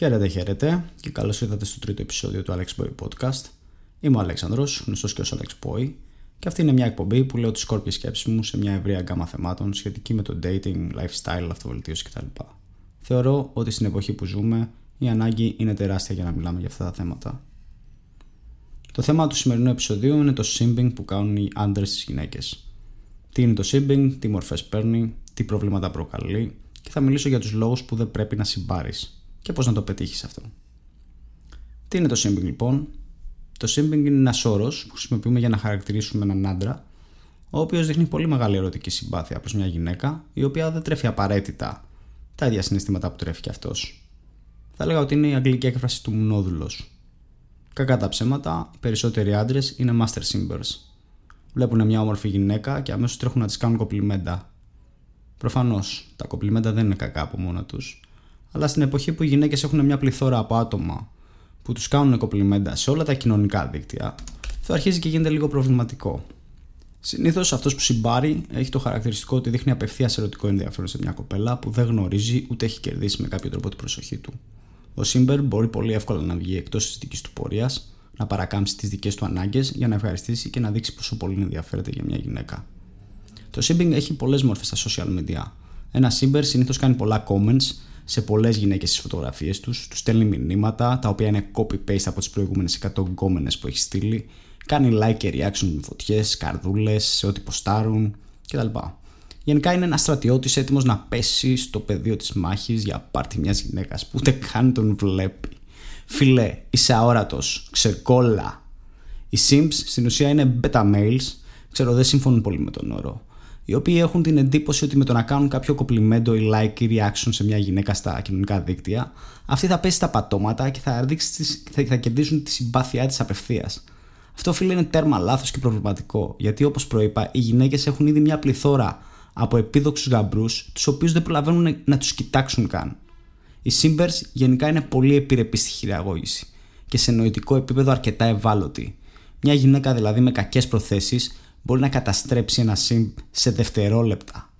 Χαίρετε, χαίρετε και καλώς ήρθατε στο τρίτο επεισόδιο του Alex Boy Podcast. Είμαι ο Αλέξανδρος, γνωστός και ως Alex Boy και αυτή είναι μια εκπομπή που λέω τις σκόρπιες σκέψεις μου σε μια ευρεία γκάμα θεμάτων σχετική με το dating, lifestyle, αυτοβελτίωση κτλ. Θεωρώ ότι στην εποχή που ζούμε η ανάγκη είναι τεράστια για να μιλάμε για αυτά τα θέματα. Το θέμα του σημερινού επεισοδίου είναι το simping που κάνουν οι άντρες στις γυναίκες. Τι είναι το simping, τι μορφές παίρνει, τι προβλήματα προκαλεί και θα μιλήσω για τους λόγους που δεν πρέπει να συμπάρεις και πώς να το πετύχεις αυτό. Τι είναι το simping λοιπόν, το simping είναι ένας όρος που χρησιμοποιούμε για να χαρακτηρίσουμε έναν άντρα, ο οποίος δείχνει πολύ μεγάλη ερωτική συμπάθεια προς μια γυναίκα, η οποία δεν τρέφει απαραίτητα τα ίδια συναισθήματα που τρέφει και αυτός. Θα έλεγα ότι είναι η αγγλική έκφραση του μουνόδουλος. Κακά τα ψέματα, οι περισσότεροι άντρες είναι master simpers. Βλέπουν μια όμορφη γυναίκα και αμέσως τρέχουν να της κάνουν κομπλιμέντα. Προφανώς, τα κομπλιμέντα δεν είναι κακά από μόνα τους, αλλά στην εποχή που οι γυναίκες έχουν μια πληθώρα από άτομα που τους κάνουν κοπλιμέντα σε όλα τα κοινωνικά δίκτυα, αυτό αρχίζει και γίνεται λίγο προβληματικό. Συνήθως αυτός που συμπάρει έχει το χαρακτηριστικό ότι δείχνει απευθείας ερωτικό ενδιαφέρον σε μια κοπέλα που δεν γνωρίζει ούτε έχει κερδίσει με κάποιο τρόπο την προσοχή του. Ο Σίμπερ μπορεί πολύ εύκολα να βγει εκτός της δικής του πορείας, να παρακάμψει τις δικές του ανάγκες για να ευχαριστήσει και να δείξει πόσο πολύ ενδιαφέρεται για μια γυναίκα. Το Simbing έχει πολλές μόρφε στα social media. Ένα Simber συνήθως κάνει πολλά comments σε πολλές γυναίκες στι φωτογραφίες τους, τους στέλνει μηνύματα τα οποία είναι copy-paste από τις προηγούμενες 100 γκόμενες που έχει στείλει, κάνει like και reaction με φωτιές, καρδούλες, σε ό,τι ποστάρουν κτλ. Γενικά είναι ένας στρατιώτης έτοιμος να πέσει στο πεδίο της μάχης για πάρτι μιας γυναίκας που ούτε καν τον βλέπει. Φιλέ, είσαι αόρατος, ξεκόλα. Οι Sims στην ουσία είναι beta males, ξέρω δεν συμφωνούν πολύ με τον όρο οι οποίοι έχουν την εντύπωση ότι με το να κάνουν κάποιο κοπλιμέντο ή like ή reaction σε μια γυναίκα στα κοινωνικά δίκτυα, αυτή θα πέσει τα πατώματα και θα, δείξει, θα, θα κερδίσουν τη συμπάθειά της απευθείας. Αυτό φίλε είναι τέρμα λάθος και προβληματικό, γιατί όπως προείπα, οι γυναίκες έχουν ήδη μια πληθώρα από επίδοξους γαμπρούς, τους οποίους δεν προλαβαίνουν να τους κοιτάξουν καν. Οι Simbers γενικά είναι πολύ επιρρεπείς στη χειραγώγηση και σε νοητικό επίπεδο αρκετά ευάλωτοι. Μια γυναίκα δηλαδή με κακές προθέσεις μπορεί να καταστρέψει ένα simp σε δευτερόλεπτα.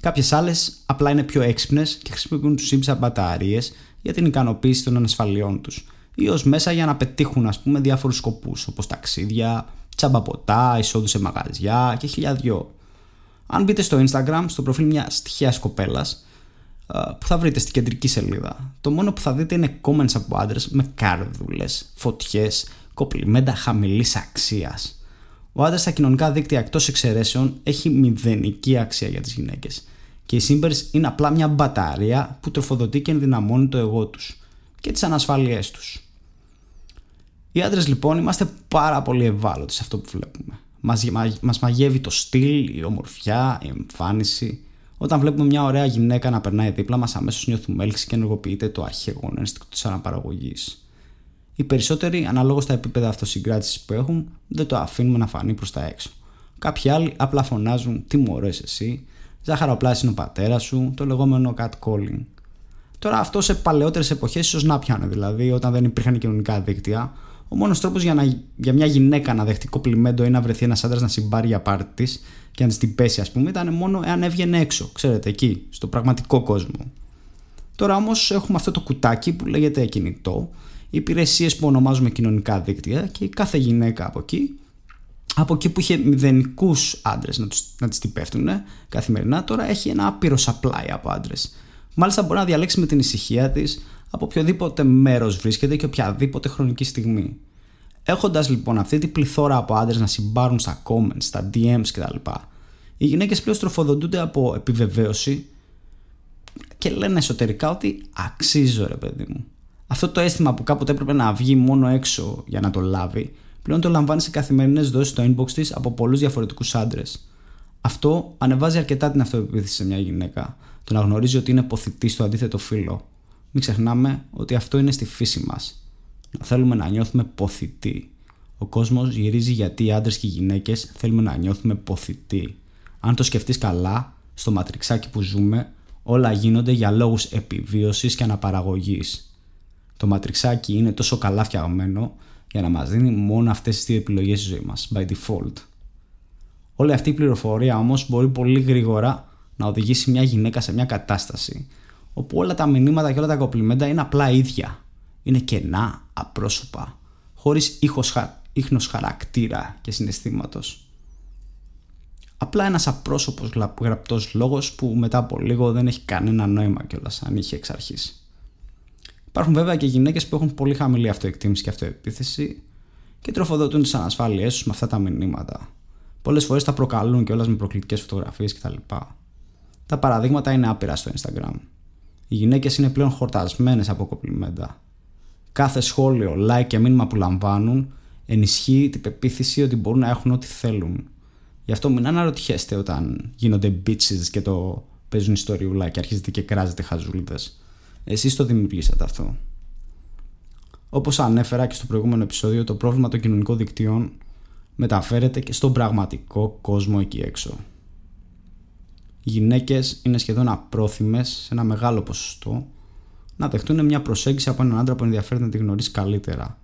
Κάποιες άλλες απλά είναι πιο έξυπνες και χρησιμοποιούν τους simp σαν μπαταρίες για την ικανοποίηση των ανασφαλιών τους ή ως μέσα για να πετύχουν ας πούμε διάφορους σκοπούς όπως ταξίδια, τσάμπα ποτά, εισόδου σε μαγαζιά και χιλιαδιό. Αν μπείτε στο Instagram, στο προφίλ μια τυχαία κοπέλας, που θα βρείτε στην κεντρική σελίδα, το μόνο που θα δείτε είναι comments από άντρες με κάρδουλε, φωτιές, κοπλιμέντα χαμηλής αξίας. Ο άντρας στα κοινωνικά δίκτυα εκτός εξαιρέσεων έχει μηδενική αξία για τις γυναίκες. Και οι Simbers είναι απλά μια μπαταρία που τροφοδοτεί και ενδυναμώνει το εγώ τους και τις ανασφάλειές τους. Οι άντρες λοιπόν είμαστε πάρα πολύ ευάλωτοι σε αυτό που βλέπουμε. Μας μαγεύει το στυλ, η ομορφιά, η εμφάνιση. Όταν βλέπουμε μια ωραία γυναίκα να περνάει δίπλα μας, αμέσως νιώθουμε έλξη και ενεργοποιείται το αχαίγωνο ένστικτο της αναπαραγωγής. Οι περισσότεροι, αναλόγω στα επίπεδα αυτοσυγκράτησης που έχουν, δεν το αφήνουμε να φανεί προς τα έξω. Κάποιοι άλλοι απλά φωνάζουν Τι μου εσύ, Ζάχαροπλάσι είναι ο πατέρα σου, το λεγόμενο catcalling. Τώρα αυτό σε παλαιότερες εποχές ίσως να πιάνε, δηλαδή όταν δεν υπήρχαν κοινωνικά δίκτυα. Ο μόνος τρόπος για, για μια γυναίκα να δεχτεί κοπλιμέντο ή να βρεθεί ένας άντρας να συμπάρει για πάρτι της και να της την πέσει, ας πούμε, ήταν μόνο εάν έβγαινε έξω, ξέρετε, εκεί, στο πραγματικό κόσμο. Τώρα όμως έχουμε αυτό το κουτάκι που λέγεται κινητό οι υπηρεσίες που ονομάζουμε κοινωνικά δίκτυα και η κάθε γυναίκα από εκεί από εκεί που είχε μηδενικούς άντρες να, τους, να τις την πέφτουν καθημερινά, τώρα έχει ένα άπειρο supply από άντρες. Μάλιστα μπορεί να διαλέξει με την ησυχία της από οποιοδήποτε μέρος βρίσκεται και οποιαδήποτε χρονική στιγμή. Έχοντας λοιπόν αυτή την πληθώρα από άντρες να συμπάρουν στα comments, στα DMs κτλ., οι γυναίκες πλέον στροφοδοτούνται από επιβεβαίωση και λένε εσωτερικά ότι αξίζω ρε παιδί μου αυτό το αίσθημα που κάποτε έπρεπε να βγει μόνο έξω για να το λάβει, πλέον το λαμβάνει σε καθημερινές δόσεις στο inbox της από πολλούς διαφορετικούς άντρες. Αυτό ανεβάζει αρκετά την αυτοπεποίθηση σε μια γυναίκα, το να γνωρίζει ότι είναι ποθητή στο αντίθετο φύλλο. Μην ξεχνάμε ότι αυτό είναι στη φύση μας. Να θέλουμε να νιώθουμε ποθητοί. Ο κόσμος γυρίζει γιατί οι άντρες και οι γυναίκες θέλουμε να νιώθουμε ποθητοί. Αν το σκεφτείς καλά, στο ματριξάκι που ζούμε, όλα γίνονται για λόγους επιβίωσης και αναπαραγωγής το ματριξάκι είναι τόσο καλά φτιαγμένο για να μας δίνει μόνο αυτές τις δύο επιλογές στη ζωή μας, by default. Όλη αυτή η πληροφορία όμως μπορεί πολύ γρήγορα να οδηγήσει μια γυναίκα σε μια κατάσταση όπου όλα τα μηνύματα και όλα τα κοπλιμέντα είναι απλά ίδια. είναι κενά, απρόσωπα, χωρίς ήχος, ίχνος χαρακτήρα και συναισθήματος. Απλά ένας απρόσωπος γραπτός λόγος που μετά από λίγο δεν έχει κανένα νόημα κιόλας αν είχε εξ αρχής. Υπάρχουν βέβαια και γυναίκες που έχουν πολύ χαμηλή αυτοεκτίμηση και αυτοεπίθεση και τροφοδοτούν τις ανασφάλειές τους με αυτά τα μηνύματα. Πολλές φορές τα προκαλούν κιόλας με προκλητικές φωτογραφίες κτλ. Τα παραδείγματα είναι άπειρα στο Instagram. Οι γυναίκες είναι πλέον χορτασμένες από κοπλιμέντα. Κάθε σχόλιο, like και μήνυμα που λαμβάνουν ενισχύει την πεποίθηση ότι μπορούν να έχουν ό,τι θέλουν. Γι' αυτό μην αναρωτιέστε όταν γίνονται bitches και το παίζουν ιστοριούλα και αρχίζετε και κράζετε χαζούλιδες. Εσείς το δημιουργήσατε αυτό. Όπως ανέφερα και στο προηγούμενο επεισόδιο, το πρόβλημα των κοινωνικών δικτύων μεταφέρεται και στον πραγματικό κόσμο εκεί έξω. Οι γυναίκες είναι σχεδόν απρόθυμες σε ένα μεγάλο ποσοστό να δεχτούν μια προσέγγιση από έναν άντρα που ενδιαφέρεται να τη γνωρίσει καλύτερα.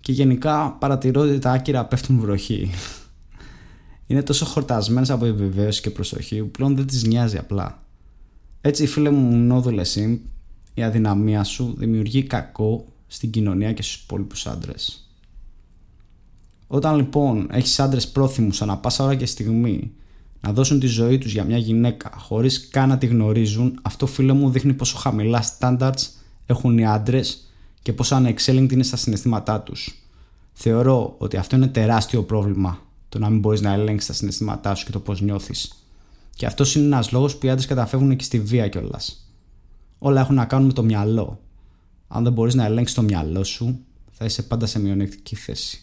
Και γενικά παρατηρώ ότι τα άκυρα πέφτουν βροχή. Είναι τόσο χορτασμένες από επιβεβαίωση και προσοχή που πλέον δεν τις νοιάζει απλά. Έτσι, φίλε μου, νόδουλε η αδυναμία σου δημιουργεί κακό στην κοινωνία και στους υπόλοιπους άντρες. Όταν λοιπόν έχεις άντρες πρόθυμους ανά πάσα ώρα και στιγμή να δώσουν τη ζωή τους για μια γυναίκα χωρίς καν να τη γνωρίζουν, αυτό φίλε μου δείχνει πόσο χαμηλά standards έχουν οι άντρες και πόσο ανεξέλεγκτοι είναι στα συναισθήματά τους. Θεωρώ ότι αυτό είναι τεράστιο πρόβλημα, το να μην μπορείς να ελέγξεις τα συναισθήματά σου και το πώς νιώθεις. Και αυτός είναι ένας λόγος που οι άντρες καταφεύγουν και στη βία κιόλας. Όλα έχουν να κάνουν με το μυαλό. Αν δεν μπορείς να ελέγξεις το μυαλό σου, θα είσαι πάντα σε μειονεκτική θέση.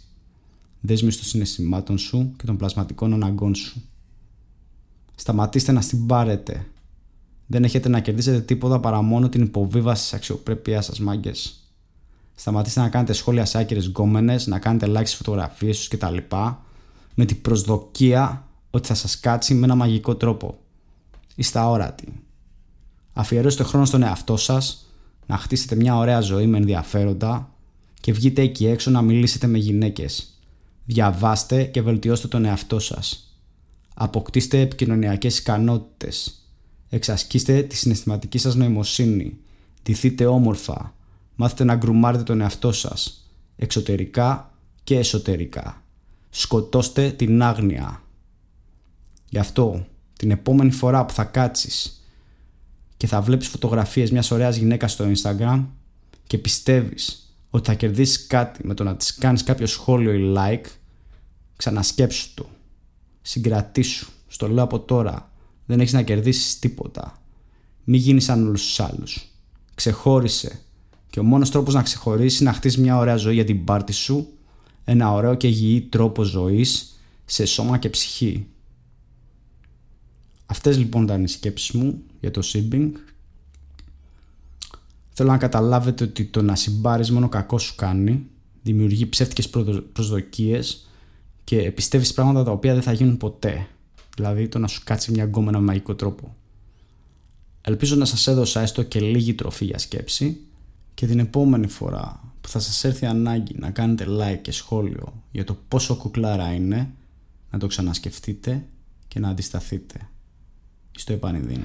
Δέσμη των συναισθημάτων σου και των πλασματικών αναγκών σου. Σταματήστε να στην πάρετε. Δεν έχετε να κερδίσετε τίποτα παρά μόνο την υποβίβαση της αξιοπρέπειάς σας, μάγκες. Σταματήστε να κάνετε σχόλια σε άκυρες γκόμενες, να κάνετε like στις φωτογραφίες τους κτλ. Με την προσδοκία ότι θα σας κάτσει με ένα μαγικό τρόπο. Είστε αόρατοι. Αφιερώστε χρόνο στον εαυτό σας, να χτίσετε μια ωραία ζωή με ενδιαφέροντα και βγείτε εκεί έξω να μιλήσετε με γυναίκες. Διαβάστε και βελτιώστε τον εαυτό σας Αποκτήστε επικοινωνιακές ικανότητες. Εξασκήστε τη συναισθηματική σας νοημοσύνη. Τηθείτε όμορφα. Μάθετε να γκρουμάρετε τον εαυτό σας. Εξωτερικά και εσωτερικά. Σκοτώστε την άγνοια. Γι' αυτό την επόμενη φορά που θα κάτσεις και θα βλέπεις φωτογραφίες μιας ωραίας γυναίκας στο Instagram και πιστεύεις ότι θα κερδίσεις κάτι με το να της κάνεις κάποιο σχόλιο ή like, ξανασκέψου το συγκρατήσου. Στο λέω από τώρα. Δεν έχεις να κερδίσεις τίποτα. Μη γίνεις σαν όλους τους άλλους. Ξεχώρισε. Και ο μόνος τρόπος να ξεχωρίσεις είναι να χτίσεις μια ωραία ζωή για την πάρτη σου, ένα ωραίο και υγιή τρόπο ζωής σε σώμα και ψυχή. Αυτές λοιπόν ήταν οι σκέψεις μου για το Sibbing. Θέλω να καταλάβετε ότι το να συμπάρεις μόνο κακό σου κάνει, δημιουργεί ψεύτικες προσδοκίες και πιστεύει πράγματα τα οποία δεν θα γίνουν ποτέ. Δηλαδή το να σου κάτσει μια γκόμενα με μαγικό τρόπο. Ελπίζω να σας έδωσα έστω και λίγη τροφή για σκέψη και την επόμενη φορά που θα σας έρθει ανάγκη να κάνετε like και σχόλιο για το πόσο κουκλάρα είναι να το ξανασκεφτείτε και να αντισταθείτε. Στο επανειδήν.